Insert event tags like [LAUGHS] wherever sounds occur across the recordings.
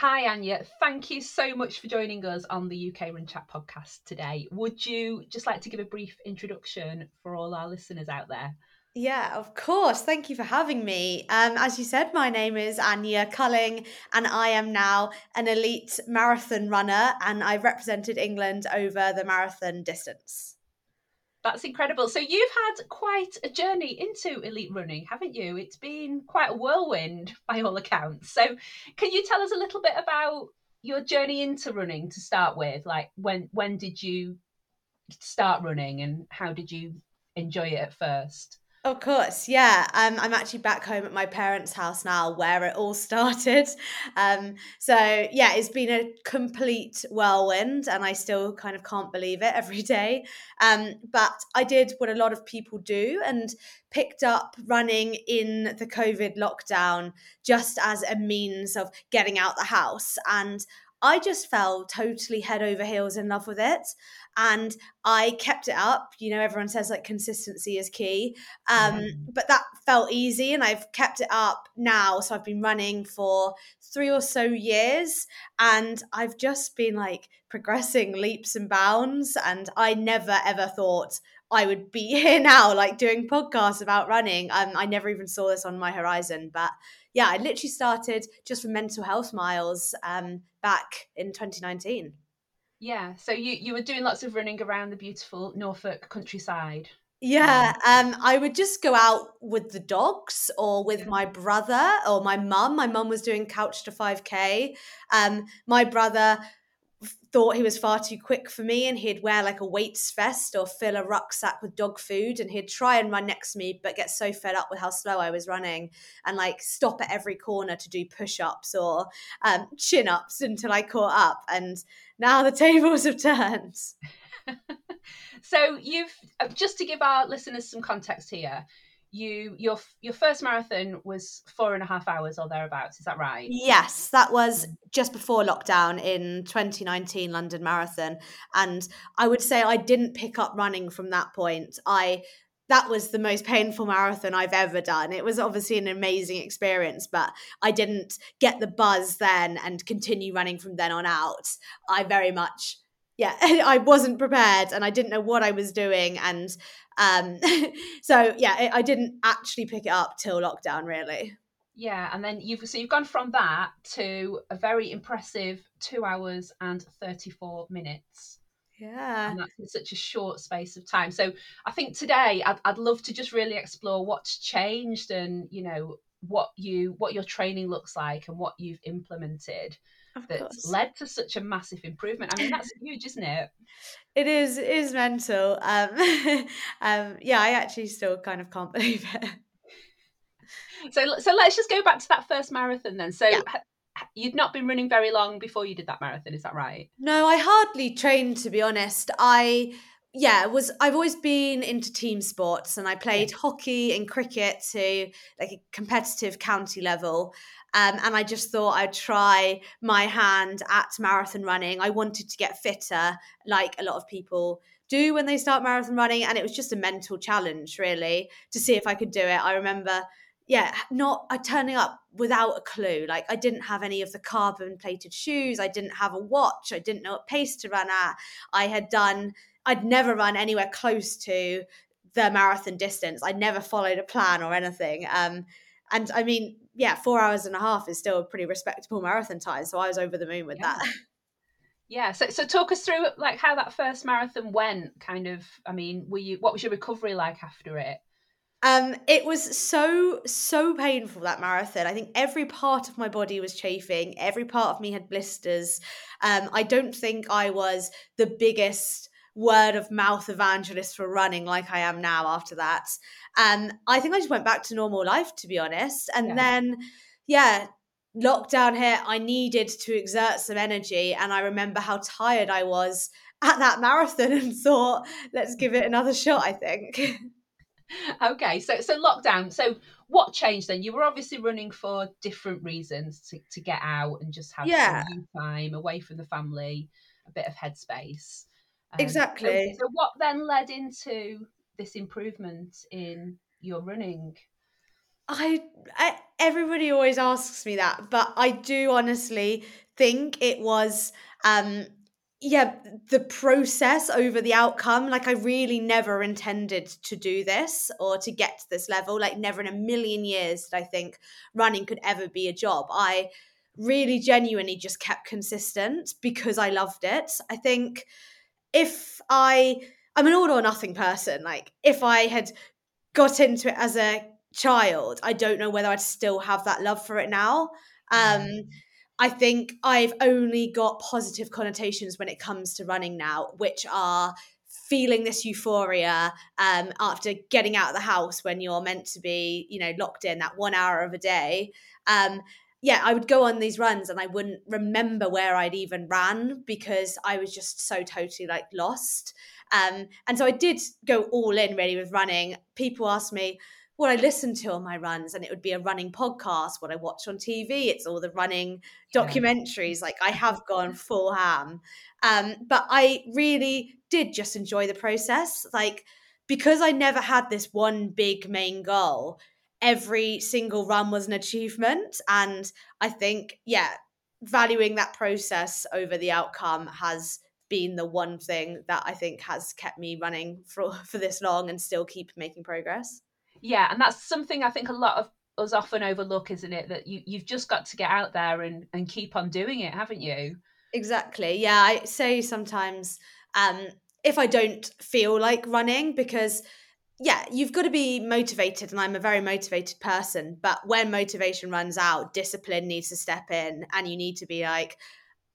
Hi, Anya. Thank you so much for joining us on the UK Run Chat podcast today. Would you just like to give a brief introduction for all our listeners out there? Yeah, of course. Thank you for having me. Um, as you said, my name is Anya Culling, and I am now an elite marathon runner, and I've represented England over the marathon distance. That's incredible. So you've had quite a journey into elite running, haven't you? It's been quite a whirlwind [LAUGHS] by all accounts. So can you tell us a little bit about your journey into running to start with? Like when when did you start running and how did you enjoy it at first? Of course, yeah. Um, I'm actually back home at my parents' house now, where it all [LAUGHS] started. Um, so yeah, it's been a complete whirlwind, and I still kind of can't believe it every day. Um, but I did what a lot of people do, and picked up running in the COVID lockdown just as a means of getting out the house. And I just fell totally head over heels in love with it. And I kept it up. You know, everyone says like consistency is key. Um, But that felt easy and I've kept it up now. So I've been running for three or so years and I've just been like progressing leaps and bounds. And I never ever thought I would be [LAUGHS] here now, like doing podcasts about running. Um, I never even saw this on my horizon, but yeah, I literally started just for mental health miles um, back in 2019. Yeah, so you you were doing lots of running around the beautiful Norfolk countryside. Yeah, um, I would just go out with the dogs or with my brother or my mum. My mum was doing couch to 5K. Um, my brother thought he was far too quick for me and he'd wear like a weights vest or fill a rucksack with dog food and he'd try and run next to me but get so fed up with how slow I was running and like stop at every corner to do push-ups or um, chin-ups until I caught up and now the [LAUGHS] tables have turned. [LAUGHS] so you've uh, just to give our listeners some context here. You your your first marathon was four and a half hours or thereabouts. Is that right? Yes, that was mm. just before lockdown in 2019 London Marathon. And I would say I didn't pick up running from that point. I that was the most painful marathon I've ever done. It was obviously an amazing experience, but I didn't get the buzz then and continue running from then on out. I very much yeah, [LAUGHS] I wasn't prepared and I didn't know what I was doing and um [LAUGHS] so yeah, I I didn't actually pick it up till lockdown really. Yeah, and then you've so you've gone from that to a very impressive two hours and thirty four minutes. Yeah. and that's in such a short space of time. So I think today I'd, I'd love to just really explore what's changed and you know what you what your training looks like and what you've implemented Of that's course. led to such a massive improvement. I mean that's [LAUGHS] huge, isn't it? It is it is mental. Um, [LAUGHS] um, yeah, I actually still kind of can't [LAUGHS] believe it. So so let's just go back to that first marathon then. So Yeah. you'd not been running very long before you did that marathon, is that right? No, I hardly trained to be honest. I yeah, was I've always been into team sports and I played hockey and cricket to like a competitive county level. Um, and I just thought I'd try my hand at marathon running. I wanted to get fitter, like a lot of people do when they start marathon running. And it was just a mental challenge, really, to see if I could do it. I remember yeah, not uh, turning up without a clue. Like I didn't have any of the carbon plated shoes. I didn't have a watch. I didn't know what pace to run at. I had done. I'd never run anywhere close to the marathon distance. I never followed a plan or anything. Um, and I mean, yeah, four hours and a half is still a pretty respectable marathon time. So I was over the moon with Yeah. that. [LAUGHS] Yeah. So so talk us through like how that first marathon went. Kind of. I mean, were you? What was your recovery like after it? Um, it was so so painful that marathon. I think every part of my body was chafing. Every part of me had blisters. Um, I don't think I was the biggest word of mouth evangelist for running like I am now after that. Um, I think I just went back to normal life to be honest. And Yeah. then, yeah, lockdown hit. I needed to exert some energy, and I remember how tired I was at that marathon, [LAUGHS] and thought, let's give it another shot. I think. [LAUGHS] okay so so lockdown so what changed then you were obviously running for different reasons to, to get out and just have Yeah. some you time away from the family a bit of headspace Um, so- Exactly. so, what then led into this improvement in your running I, I everybody always asks me that, but I do honestly think it was um yeah, the process over the outcome. Like, I really never intended to do this or to get to this level. Like, never in a million years did I think running could ever be a job. I really genuinely just kept consistent because I loved it. I think if I, I'm an all or nothing person. Like, if I had got into it as a child, I don't know whether I'd still have that love for it now. Um, I think I've only got positive connotations when it comes to running now, which are feeling this euphoria um, after getting out of the house when you're meant to be, you know, locked in that one hour of a day. Um, yeah, I would go on these runs and I wouldn't remember where I'd even ran because I was just so totally like lost. Um, and so I did go all in really with running. People ask me, what I listen to on my runs, and it would be a running podcast, what I watch on TV. It's all the running documentaries. Like I have gone full ham. Um, but I really did just enjoy the process. Like because I never had this one big main goal, every single run was an achievement. And I think, yeah, valuing that process over the outcome has been the one thing that I think has kept me running for [LAUGHS] for this long and still keep making progress. Yeah, and that's something I think a lot of us often overlook, isn't it? That you you've just got to get out there and and keep on doing it, haven't you? Exactly. Yeah, I say sometimes um if I don't feel like running because yeah, you've got to be motivated, and I'm a very motivated person. But when motivation runs out, discipline needs to step in, and you need to be like,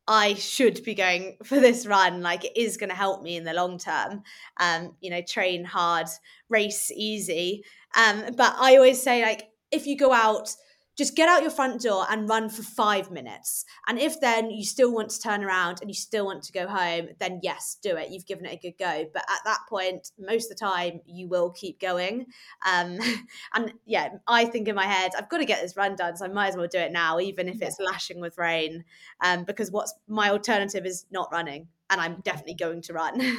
I should be going [LAUGHS] for this run. Like it is going to help me in the long term. Um, you know, train hard, race easy. Um, but I always say like if you go out just get out your front door and run for five minutes. And if then you still want to turn around and you still want to go home, then yes, do it. You've given it a good go. But at that point, most of the time, you will keep going. Um, [LAUGHS] and yeah, I think in my head, I've got to get this run done. So I might as well do it now, even if it's lashing with rain. Um, because what's my alternative is not running. And I'm definitely going to run. [LAUGHS] do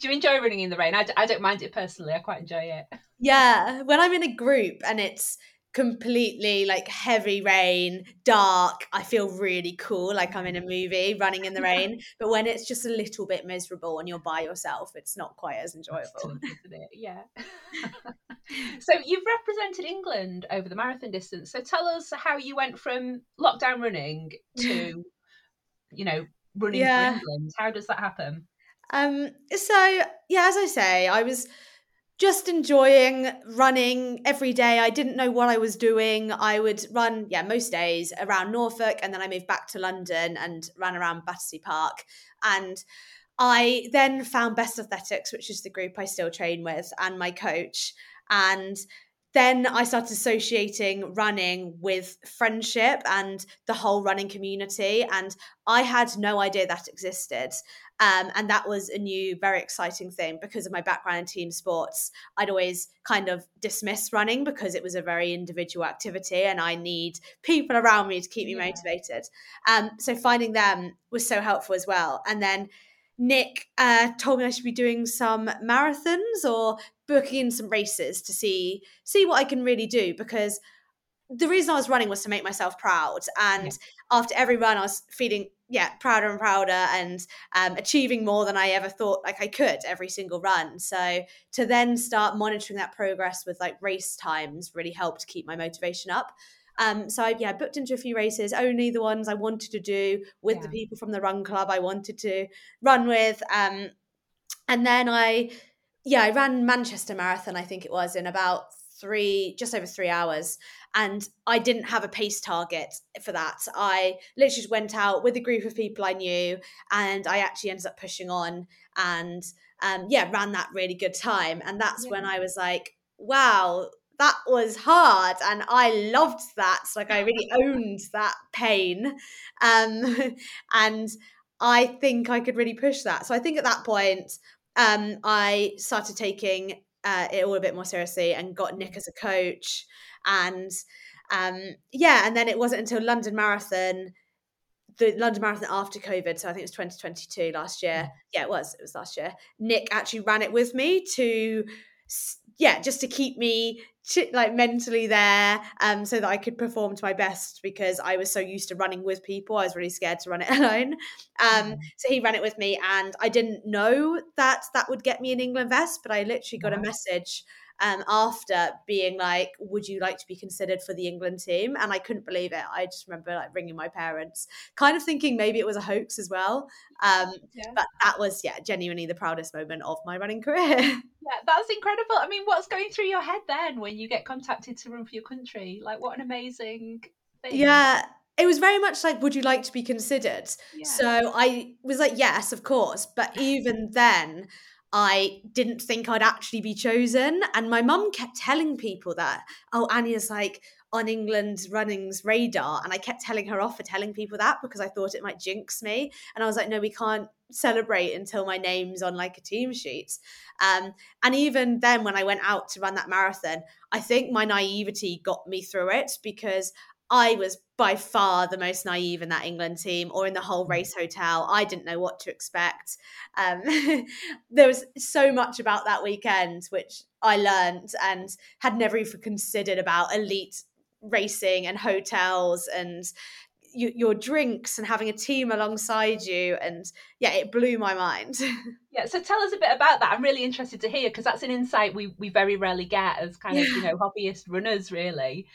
you enjoy running in the rain? I d- I don't mind it personally. I quite enjoy it. Yeah. When I'm in a group and it's, completely like heavy rain, dark, I feel really cool, like I'm in a movie running in the [LAUGHS] rain. But when it's just a little bit miserable and you're by yourself, it's not quite as enjoyable. yeah. [LAUGHS] so you've represented England over the marathon distance. So tell us how you went from lockdown running to, [LAUGHS] you know, running yeah. for England. How does that happen? Um, so yeah, as I say, I was just enjoying running every day. I didn't know what I was doing. I would run, yeah, most days around Norfolk, and then I moved back to London and ran around Battersea Park. And I then found Best Athletics, which is the group I still train with, and my coach. And then I started associating running with friendship and the whole running community. And I had no idea that existed. Um, and that was a new, very exciting thing because of my background in team sports. I'd always kind of dismiss running because it was a very individual activity and I need people around me to keep me yeah. motivated. Um, so finding them was so helpful as well. And then Nick uh, told me I should be doing some marathons or booking in some races to see see what I can really do because the reason I was running was to make myself proud. And yeah. after every run, I was feeling yeah prouder and prouder and um, achieving more than I ever thought like I could every single run. So to then start monitoring that progress with like race times really helped keep my motivation up. Um, so I, yeah, booked into a few races, only the ones I wanted to do with yeah. the people from the run club I wanted to run with. Um, and then I, yeah, I ran Manchester Marathon, I think it was, in about three, just over three hours. And I didn't have a pace target for that. I literally just went out with a group of people I knew, and I actually ended up pushing on and um, yeah, ran that really good time. And that's yeah. when I was like, wow, that was hard and I loved that. Like I really [LAUGHS] owned that pain. Um, [LAUGHS] and I think I could really push that. So I think at that point, um, I started taking uh, it all a bit more seriously and got Nick as a coach. And um, yeah, and then it wasn't until London Marathon, the London Marathon after COVID, so I think it was 2022 last year. Yeah, it was. It was last year. Nick actually ran it with me to yeah, just to keep me like mentally there um so that I could perform to my best because I was so used to running with people I was really scared to run it [LAUGHS] alone. Um so he ran it with me and I didn't know that that would get me an England vest but I literally got a message um, after being like, "Would you like to be considered for the England team?" And I couldn't believe it. I just remember like ringing my parents, kind of thinking maybe it was a hoax as well. Um, yeah. But that was yeah, genuinely the proudest moment of my running career. [LAUGHS] Yeah, that's incredible. I mean, what's going through your head then when you get contacted to run for your country? Like, what an amazing thing. Yeah, it was very much like would you like to be considered yeah. so i was like yes of course but [LAUGHS] even then I didn't think I'd actually be chosen. And my mum kept telling people that, oh, Anya's like on England's running's radar. And I kept telling her off for telling people that because I thought it might jinx me. And I was like, no, we can't celebrate until my name's on like a team sheet. Um, and even then, when I went out to run that marathon, I think my naivety got me through it because I was by far the most naive in that England team or in the whole mm. race hotel. I didn't know what to expect. Um, [LAUGHS] there was so much about that weekend which I learned and had never even considered about elite racing and hotels and you, your drinks and having a team alongside you and yeah it blew my mind [LAUGHS] yeah so tell us a bit about that i'm really interested to hear because that's an insight we we very rarely get as kind of you know hobbyist runners really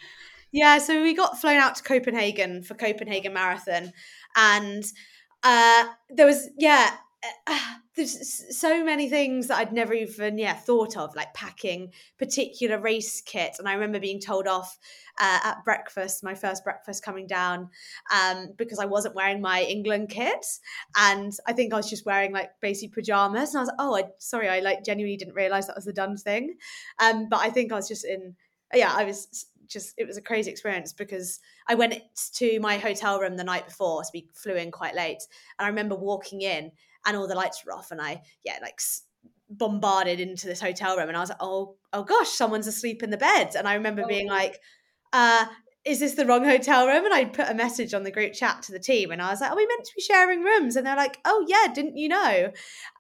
yeah, so we got flown out to Copenhagen for Copenhagen Marathon, and uh, there was yeah, uh, there's so many things that I'd never even yeah thought of, like packing particular race kit. And I remember being told off uh, at breakfast, my first breakfast coming down, um, because I wasn't wearing my England kit, and I think I was just wearing like basic pajamas. And I was like, oh, I sorry, I like genuinely didn't realize that was the done thing. Um, but I think I was just in yeah, I was just it was a crazy experience because I went to my hotel room the night before, so we flew in quite late, and I remember walking in and all the lights were off, and I yeah like bombarded into this hotel room, and I was like, oh oh gosh, someone's asleep in the bed, and I remember oh. being like, uh, is this the wrong hotel room? And I put a message on the group chat to the team and I was like, are we meant to be sharing rooms? And they're like, oh, yeah, didn't you know?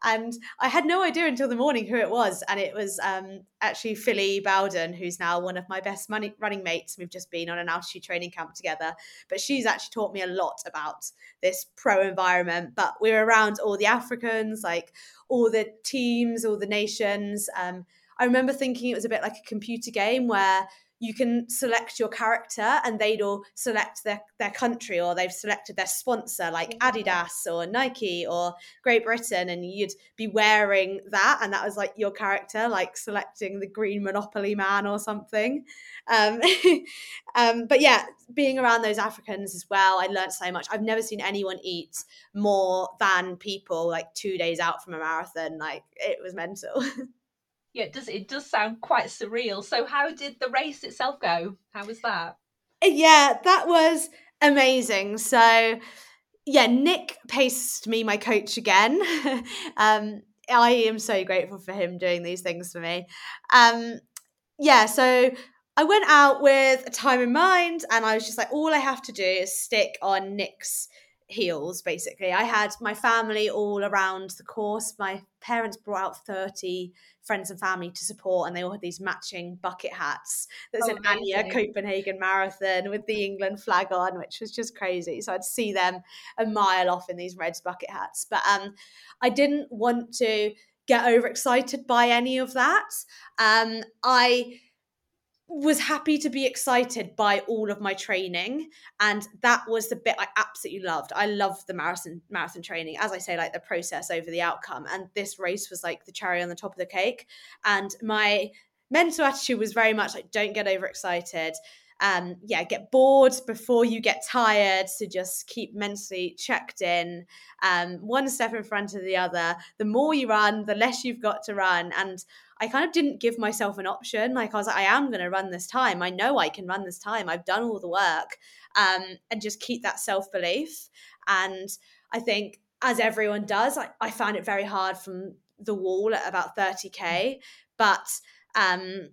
And I had no idea until the morning who it was. And it was um, actually Phily Bowden, who's now one of my best money, running mates. We've just been on an altitude training camp together. But she's actually taught me a lot about this pro environment. But we were around all the Africans, like all the teams, all the nations. Um, I remember thinking it was a bit like a computer game where you can select your character and they'd all select their, their country or they've selected their sponsor like adidas or nike or great britain and you'd be wearing that and that was like your character like selecting the green monopoly man or something. Um, [LAUGHS] um, but yeah being around those africans as well i learned so much. I've never seen anyone eat more than people like two days out from a marathon like it was mental [LAUGHS] yeah, it does. It does sound quite surreal. So, how did the race itself go? How was that? Yeah, that was amazing. So, yeah, Nick paced me, my coach, again. [LAUGHS] um, I am so grateful for him doing these things for me. Um, yeah, so I went out with a time in mind, and I was just like, all I have to do is stick on Nick's heels basically. I had my family all around the course. My parents brought out 30 friends and family to support and they all had these matching bucket hats there's oh, an anya copenhagen marathon with the england flag on which was just crazy. So i'd see them a mile off in these red bucket hats. But um i didn't want to get overexcited by any of that. Um i was happy to be excited by all of my training and that was the bit i absolutely loved. I loved the marathon marathon training as i say like the process over the outcome and this race was like the cherry on the top of the cake and my mental attitude was very much like don't get overexcited um yeah get bored before you get tired so just keep mentally checked in um one step in front of the other the more you run the less you've got to run and I kind of didn't give myself an option. Like I was like, I am going to run this time. I know I can run this time. I've done all the work, um, and just keep that self belief. And I think, as everyone does, I, I found it very hard from the wall at about 30k. But um,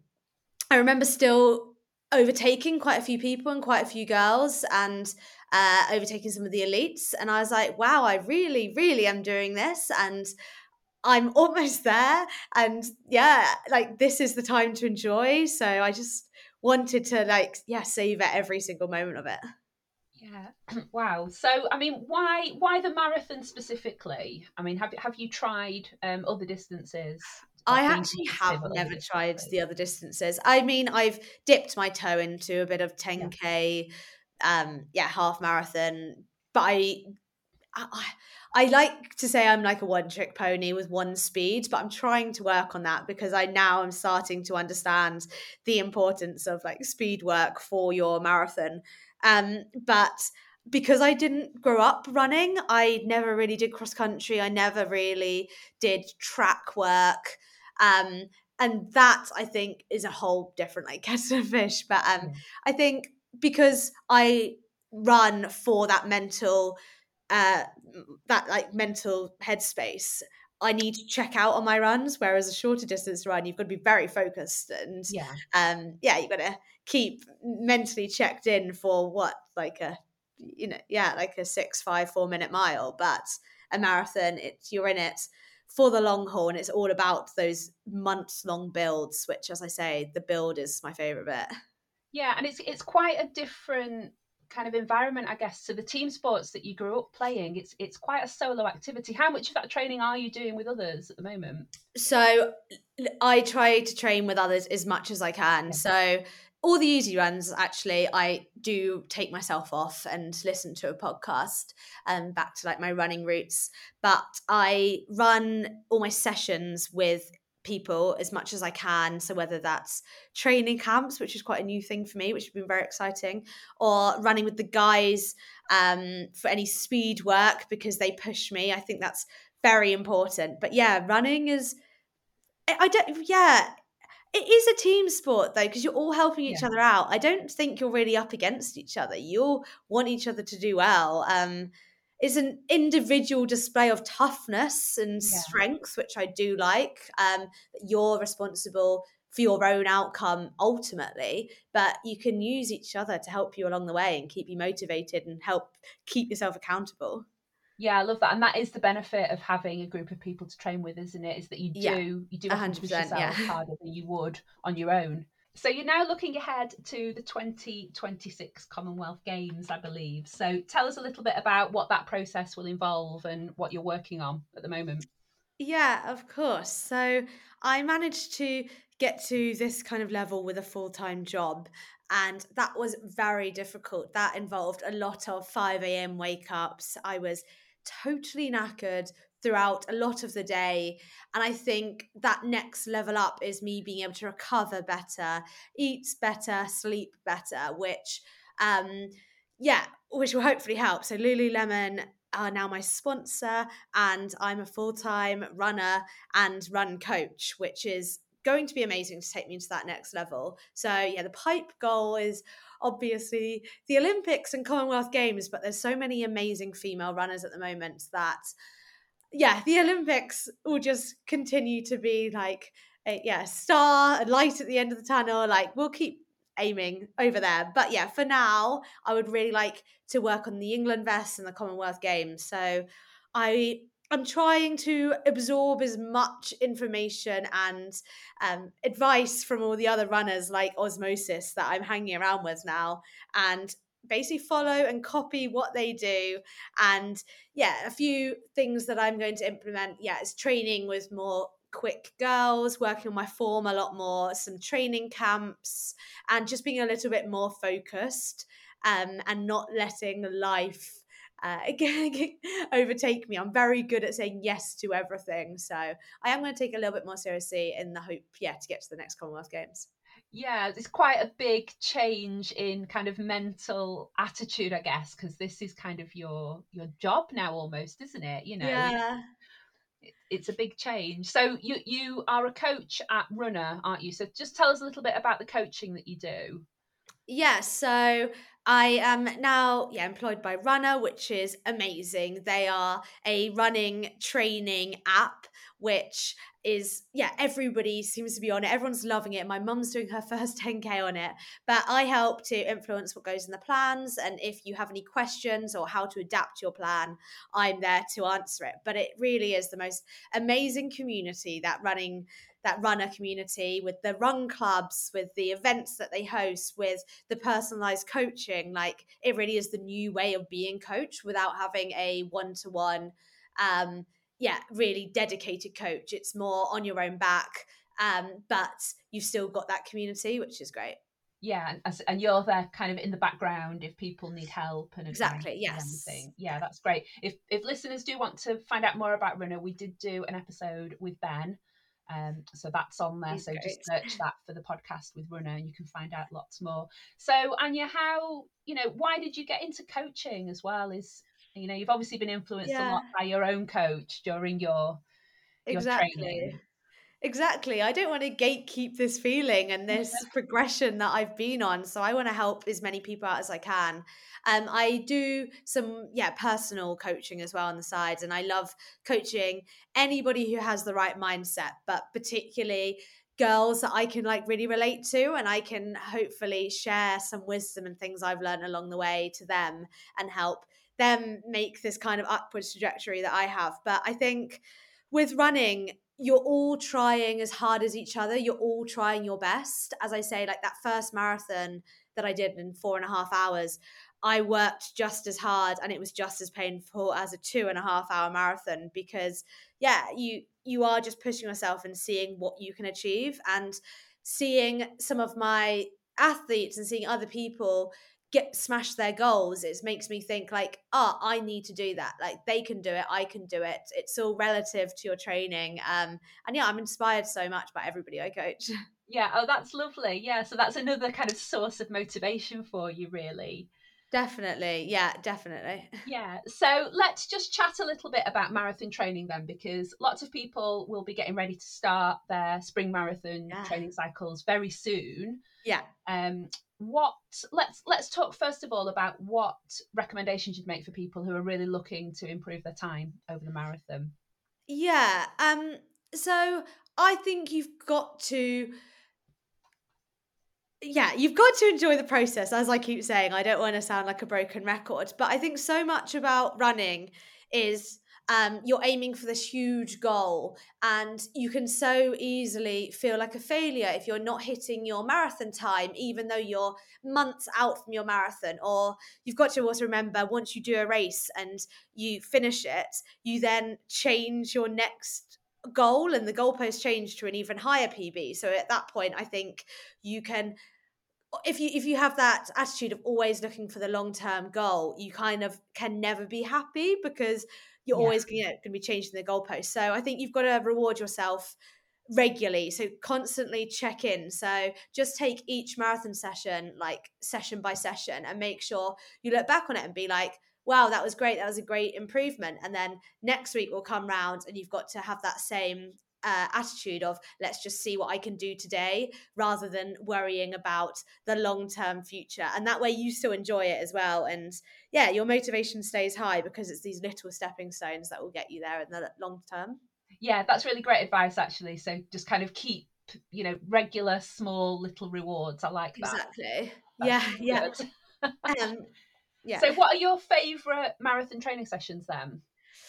I remember still overtaking quite a few people and quite a few girls, and uh, overtaking some of the elites. And I was like, wow, I really, really am doing this. And I'm [LAUGHS] almost there. And yeah, like this is the time to enjoy. So I just wanted to like, yeah, savor every single moment of it. Yeah. [CLEARS THROAT] wow. So, I mean, why why the marathon specifically? I mean, have have you tried um, other distances? I actually have never tried the other distances. I mean, I've dipped my toe into a bit of 10k, yeah. um, yeah, half marathon, but I, I, I like to say I'm like a one trick pony with one speed, but I'm trying to work on that because I now am starting to understand the importance of like speed work for your marathon. Um, but because I didn't grow up running, I never really did cross country. I never really did track work. Um, and that I think is a whole different like [LAUGHS] kettle of fish. But um, mm. I think because I run for that mental, uh, that like mental headspace, I need to check out on my runs. Whereas a shorter distance run, you've got to be very focused and yeah, um, yeah, you've got to keep mentally checked in for what like a you know yeah like a six five four minute mile but a marathon it's you're in it for the long haul and it's all about those months long builds which as i say the build is my favorite bit. Yeah and it's it's quite a different kind of environment i guess to the team sports that you grew up playing. It's it's quite a solo activity. How much of that training are you doing with others at the moment? So i try to train with others as much as i can. So all the easy runs actually i do take myself off and listen to a podcast and um, back to like my running routes. But i run all my sessions with people as much as i can. So whether that's training camps which is quite a new thing for me which has been very exciting or running with the guys um, for any speed work because they push me. I think that's very important. But yeah running is I don't, yeah, it is a team sport though, because you're all helping each yeah. other out. I don't think you're really up against each other. You all want each other to do well. Um, it's an individual display of toughness and yeah. strength, which I do like. Um, you're responsible for your own outcome ultimately, but you can use each other to help you along the way and keep you motivated and help keep yourself accountable. Yeah, I love that, and that is the benefit of having a group of people to train with, isn't it? Is that you do yeah, you do have to push yourself yeah. harder than you would on your own. So you're now looking ahead to the 2026 Commonwealth Games, I believe. So tell us a little bit about what that process will involve and what you're working on at the moment. Yeah, of course. So I managed to get to this kind of level with a full time job. And that was very difficult. That involved a lot of 5 a.m. wake ups. I was totally knackered throughout a lot of the day. And I think that next level up is me being able to recover better, eat better, sleep better, which, um, yeah, which will hopefully help. So Lululemon are now my sponsor, and I'm a full time runner and run coach, which is going to be amazing to take me into that next level. So, yeah, the pipe goal is obviously the Olympics and Commonwealth Games, but there's so many amazing female runners at the moment that, yeah, the Olympics will just continue to be like, a, yeah, star, a light at the end of the tunnel. Like, we'll keep aiming over there. But yeah, for now, I would really like to work on the England vest and the Commonwealth Games. So I I'm trying to absorb as much information and um, advice from all the other runners like osmosis that I'm hanging around with now and basically follow and copy what they do. And yeah a few things that i'm going to implement yeah it's training with more quick girls working on my form a lot more some training camps and just being a little bit more focused um, and not letting life uh, [LAUGHS] again overtake me. I'm very good at saying yes to everything. So I am going to take a little bit more seriously in the hope, yeah, to get to the next Commonwealth Games. Yeah, it's quite a big change in kind of mental attitude, I guess, because this is kind of your your job now, almost, isn't it? You know, yeah. it's a big change. So you you are a coach at Runna, aren't you? So just tell us a little bit about the coaching that you do. Yeah, so I am now yeah employed by Runna, which is amazing. They are a running training app which is yeah everybody seems to be on it. Everyone's loving it. My mum's doing her first [LAUGHS] 10k on it. But i help to influence what goes in the plans. And if you have any questions or how to adapt your plan i'm there to answer it. But it really is the most amazing community that running that Runna community with the run clubs with the events that they host with the personalized coaching. Like it really is the new way of being coached without having a one-to-one um yeah, really dedicated coach. It's more on your own back, um, but you've still got that community, which is great. Yeah, and you're there kind of in the background if people need help and exactly yes. Yeah, that's great. If if listeners do want to find out more about Runna, we did do an episode with Ben. Um, so that's on there. He's so great. just search that for the podcast with Runna, and you can find out lots more. So Anya, how you know why did you get into coaching as well? Is you know, you've obviously been influenced yeah. a lot by your own coach during your, your exactly. training. Exactly. I don't want to gatekeep this feeling and [LAUGHS] this progression that I've been on. So I want to help as many people out as I can. Um, I do some, yeah, personal coaching as well on the side. And I love coaching anybody who has the right mindset, but particularly girls that I can like really relate to and I can hopefully share some wisdom and things I've learned along the way to them and help them make this kind of upwards trajectory that I have. But I think with running, you're all trying as hard as each other. You're all trying your best. As I say, like that first marathon that I did in four and a half hours, I worked just as hard and it was just as painful as a two and a half hour marathon because yeah, you you are just pushing yourself and seeing what you can achieve and seeing some of my athletes and seeing other people get smash their goals it makes me think like oh i need to do that. Like they can do it i can do it. It's all relative to your training. Um and yeah i'm inspired so much by everybody i coach. [LAUGHS] Yeah oh that's lovely. Yeah so that's another kind of source of motivation for you really Definitely. Yeah, definitely. [LAUGHS] Yeah. So let's just chat a little bit about marathon training then, because lots of people will be getting ready to start their spring marathon yeah. training cycles very soon. Yeah. Um, what let's let's talk first of all about what recommendations you'd make for people who are really looking to improve their time over the marathon. Yeah. Um, so I think you've got to yeah, you've got to enjoy the process. As I keep saying, I don't want to sound like a broken record, but I think so much about running is um, you're aiming for this huge goal, and you can so easily feel like a failure if you're not hitting your marathon time, even though you're months out from your marathon. Or you've got to also remember once you do a race and you finish it, you then change your next goal and the goalpost change to an even higher PB. So at that point, I think you can if you if you have that attitude of always looking for the long term goal, you kind of can never be happy because you're yeah. always going to be changing the goalpost. So I think you've got to reward yourself regularly so constantly check in so just take each marathon session like session by session and make sure you look back on it and be like wow that was great that was a great improvement and then next week will come round and you've got to have that same uh, attitude of let's just see what I can do today rather than worrying about the long term future. And that way you still enjoy it as well. And yeah, your motivation stays high because it's these little stepping stones that will get you there in the long term. Yeah, that's really great advice, actually. So just kind of keep, you know, regular, small, little rewards. I like that. Exactly. That's yeah, yeah. [LAUGHS] um, yeah. So, what are your favourite marathon training sessions then?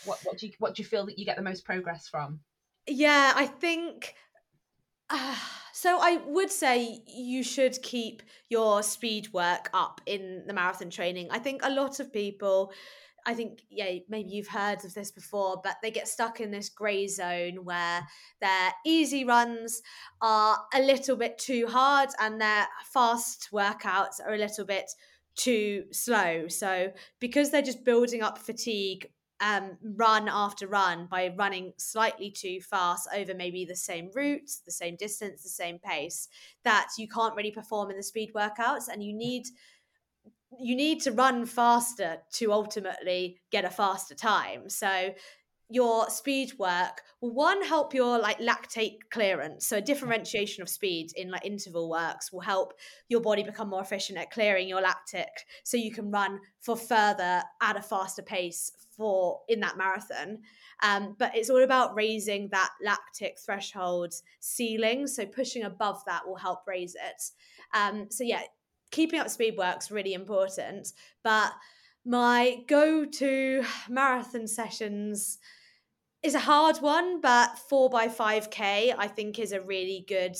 What, what do you what do you feel that you get the most progress from? Yeah, I think. Uh, so I would say you should keep your speed work up in the marathon training. I think a lot of people. I think, yeah, maybe you've heard of this before, but they get stuck in this grey zone where their easy runs are a little bit too hard and their fast workouts are a little bit too slow. So, because they're just building up fatigue um, run after run by running slightly too fast over maybe the same route, the same distance, the same pace, that you can't really perform in the speed workouts, and you need you need to run faster to ultimately get a faster time. So your speed work will one help your like lactate clearance. So a differentiation of speed in like interval works will help your body become more efficient at clearing your lactic so you can run for further at a faster pace for in that marathon. Um, but it's all about raising that lactic threshold ceiling. So pushing above that will help raise it. Um, so yeah keeping up speed works really important. But my go-to marathon sessions is a hard one, but four by 5K, I think, is a really good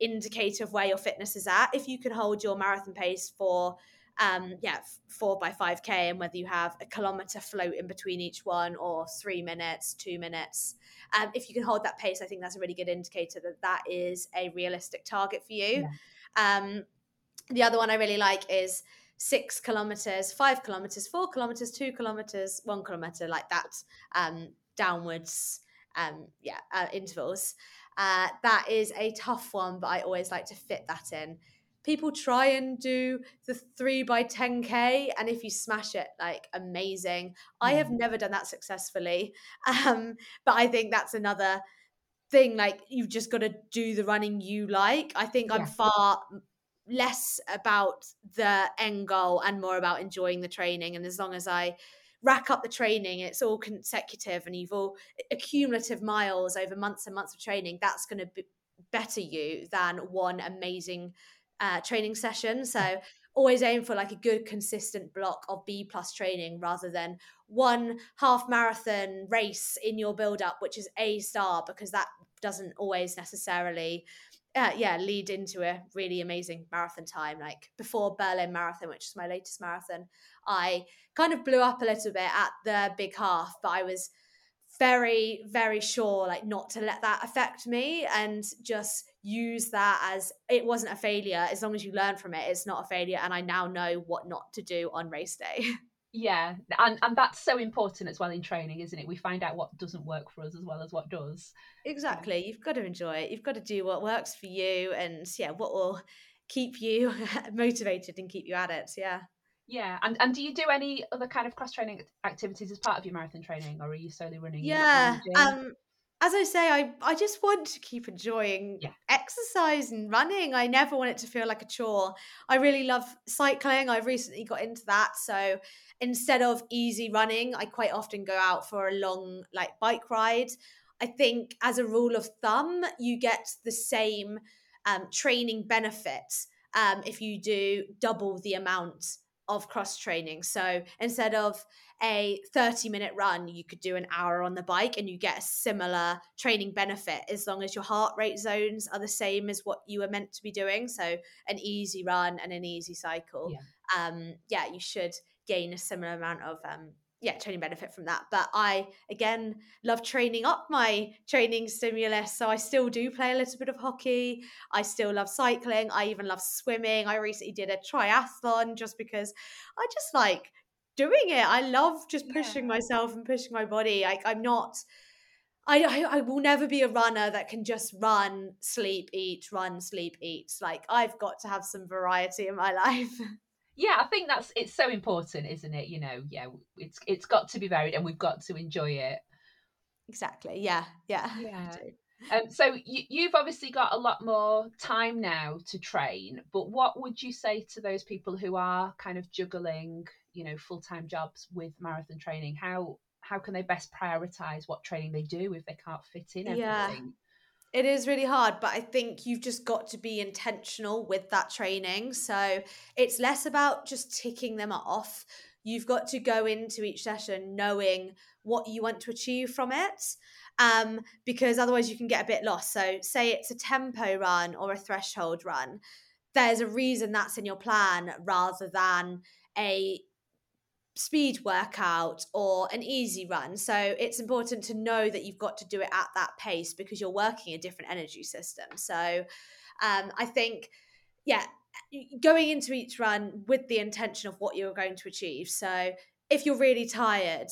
indicator of where your fitness is at. If you can hold your marathon pace for, um, yeah, four by 5K, and whether you have a kilometer float in between each one or three minutes, two minutes, um, if you can hold that pace, I think that's a really good indicator that that is a realistic target for you. Yeah. Um, the other one I really like is six kilometers, five kilometers, four kilometers, two kilometers, one kilometer, like that. Um, downwards um yeah uh, intervals uh that is a tough one but i always like to fit that in people try and do the 3 by 10k and if you smash it like amazing i have mm. never done that successfully [LAUGHS] um but i think that's another thing like you've just got to do the running you like i think yeah. i'm far less about the end goal and more about enjoying the training. And as long as i rack up the training it's all consecutive and you've all accumulative miles over months and months of training that's going to be better you than one amazing uh, training session. So always aim for like a good consistent block of b plus training rather than one half marathon race in your build up which is a star because that doesn't always necessarily uh, yeah lead into a really amazing marathon time like before berlin marathon which is my latest marathon i kind of blew up a little bit at the big half, but I was very, very sure like not to let that affect me and just use that as it wasn't a failure. As long as you learn from it, it's not a failure. And I now know what not to do on race day. [LAUGHS] Yeah, and and that's so important as well in training, isn't it? We find out what doesn't work for us as well as what does. Exactly. You've got to enjoy it. You've got to do what works for you, and yeah, what will keep you [LAUGHS] motivated and keep you at it. Yeah. Yeah, and and do you do any other kind of cross training activities as part of your marathon training, or are you solely running? Yeah, um, as I say, I I just want to keep enjoying yeah. exercise and running. I never want it to feel like a chore. I really love cycling. I've recently got into that, so instead of easy running, I quite often go out for a long like bike ride. I think as a rule of thumb, you get the same um, training benefits um, if you do double the amount of cross training. So instead of a 30 minute run, you could do an hour on the bike and you get a similar training benefit as long as your heart rate zones are the same as what you were meant to be doing. So an easy run and an easy cycle. Yeah, um, yeah you should gain a similar amount of um, yeah, training benefit from that. But I again love training up my training stimulus. So I still do play a little bit of hockey. I still love cycling. I even love swimming. I recently did a triathlon just because I just like doing it. I love just pushing yeah. myself and pushing my body. Like I'm not I, I, I will never be a runner that can just run, sleep, eat, run, sleep, eat. Like I've got to have some variety in my [LAUGHS] life yeah, I think that's it's so important, isn't it? You know, yeah, it's it's got to be varied, and we've got to enjoy it. Exactly. Yeah. Yeah. [LAUGHS] Yeah. Um, so you, you've obviously got a lot more time now to train, but what would you say to those people who are kind of juggling, you know, full time jobs with marathon training? How how can they best prioritize what training they do if they can't fit in everything? Yeah. It is really hard, but I think you've just got to be intentional with that training. So it's less about just ticking them off. You've got to go into each session knowing what you want to achieve from it. Um, because otherwise you can get a bit lost. So, say it's a tempo run or a threshold run, there's a reason that's in your plan rather than a speed workout or an easy run. So it's important to know that you've got to do it at that pace because you're working a different energy system. So um, I think, yeah, going into each run with the intention of what you're going to achieve. So if you're really tired,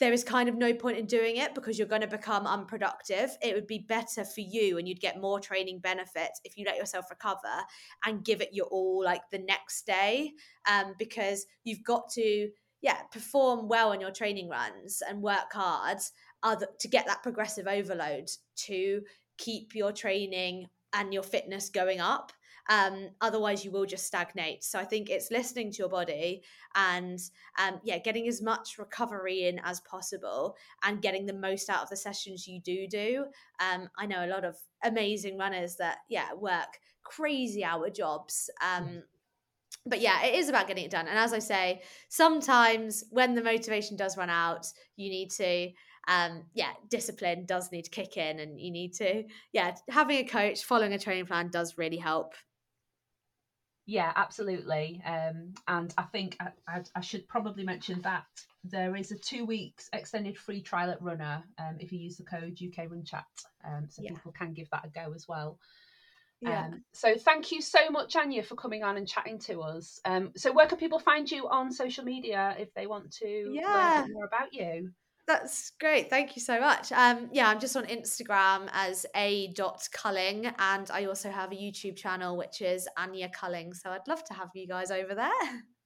there is kind of no point in doing it because you're going to become unproductive. It would be better for you and you'd get more training benefits if you let yourself recover and give it your all like the next day um, because you've got to yeah, perform well on your training runs and work hard. other to get that progressive overload to keep your training and your fitness going up. Um, otherwise you will just stagnate. So i think it's listening to your body and um, yeah getting as much recovery in as possible and getting the most out of the sessions you do do. Um, i know a lot of amazing runners that yeah work crazy hour jobs. Um, but yeah, it is about getting it done. And as I say, sometimes when the motivation does run out, you need to um yeah discipline does need to kick in and you need to yeah having a coach following a training plan does really help yeah absolutely um and i think I, I, I should probably mention that there is a two weeks extended free trial at Runna um, if you use the code uk run chat um, so yeah. people can give that a go as well yeah. Um, so thank you so much, Anya, for coming on and chatting to us. Um, so where can people find you on social media if they want to yeah. learn more about you? That's great. Thank you so much. Um, yeah, I'm just on Instagram as a dot culling, and I also have a YouTube channel which is Anya Culling. So I'd love to have you guys over there.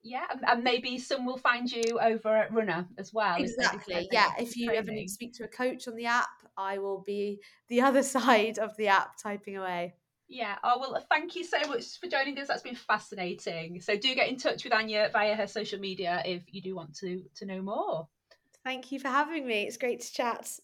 Yeah, and maybe some will find you over at Runna as well. Exactly. yeah, if you training. ever need to speak to a coach on the app, I will be the other [LAUGHS] side of the app typing away. Yeah. Oh well, thank you so much for joining us. That's been fascinating. So do get in touch with Anya via her social media if you do want to to know more. Thank you for having me. It's great to chat.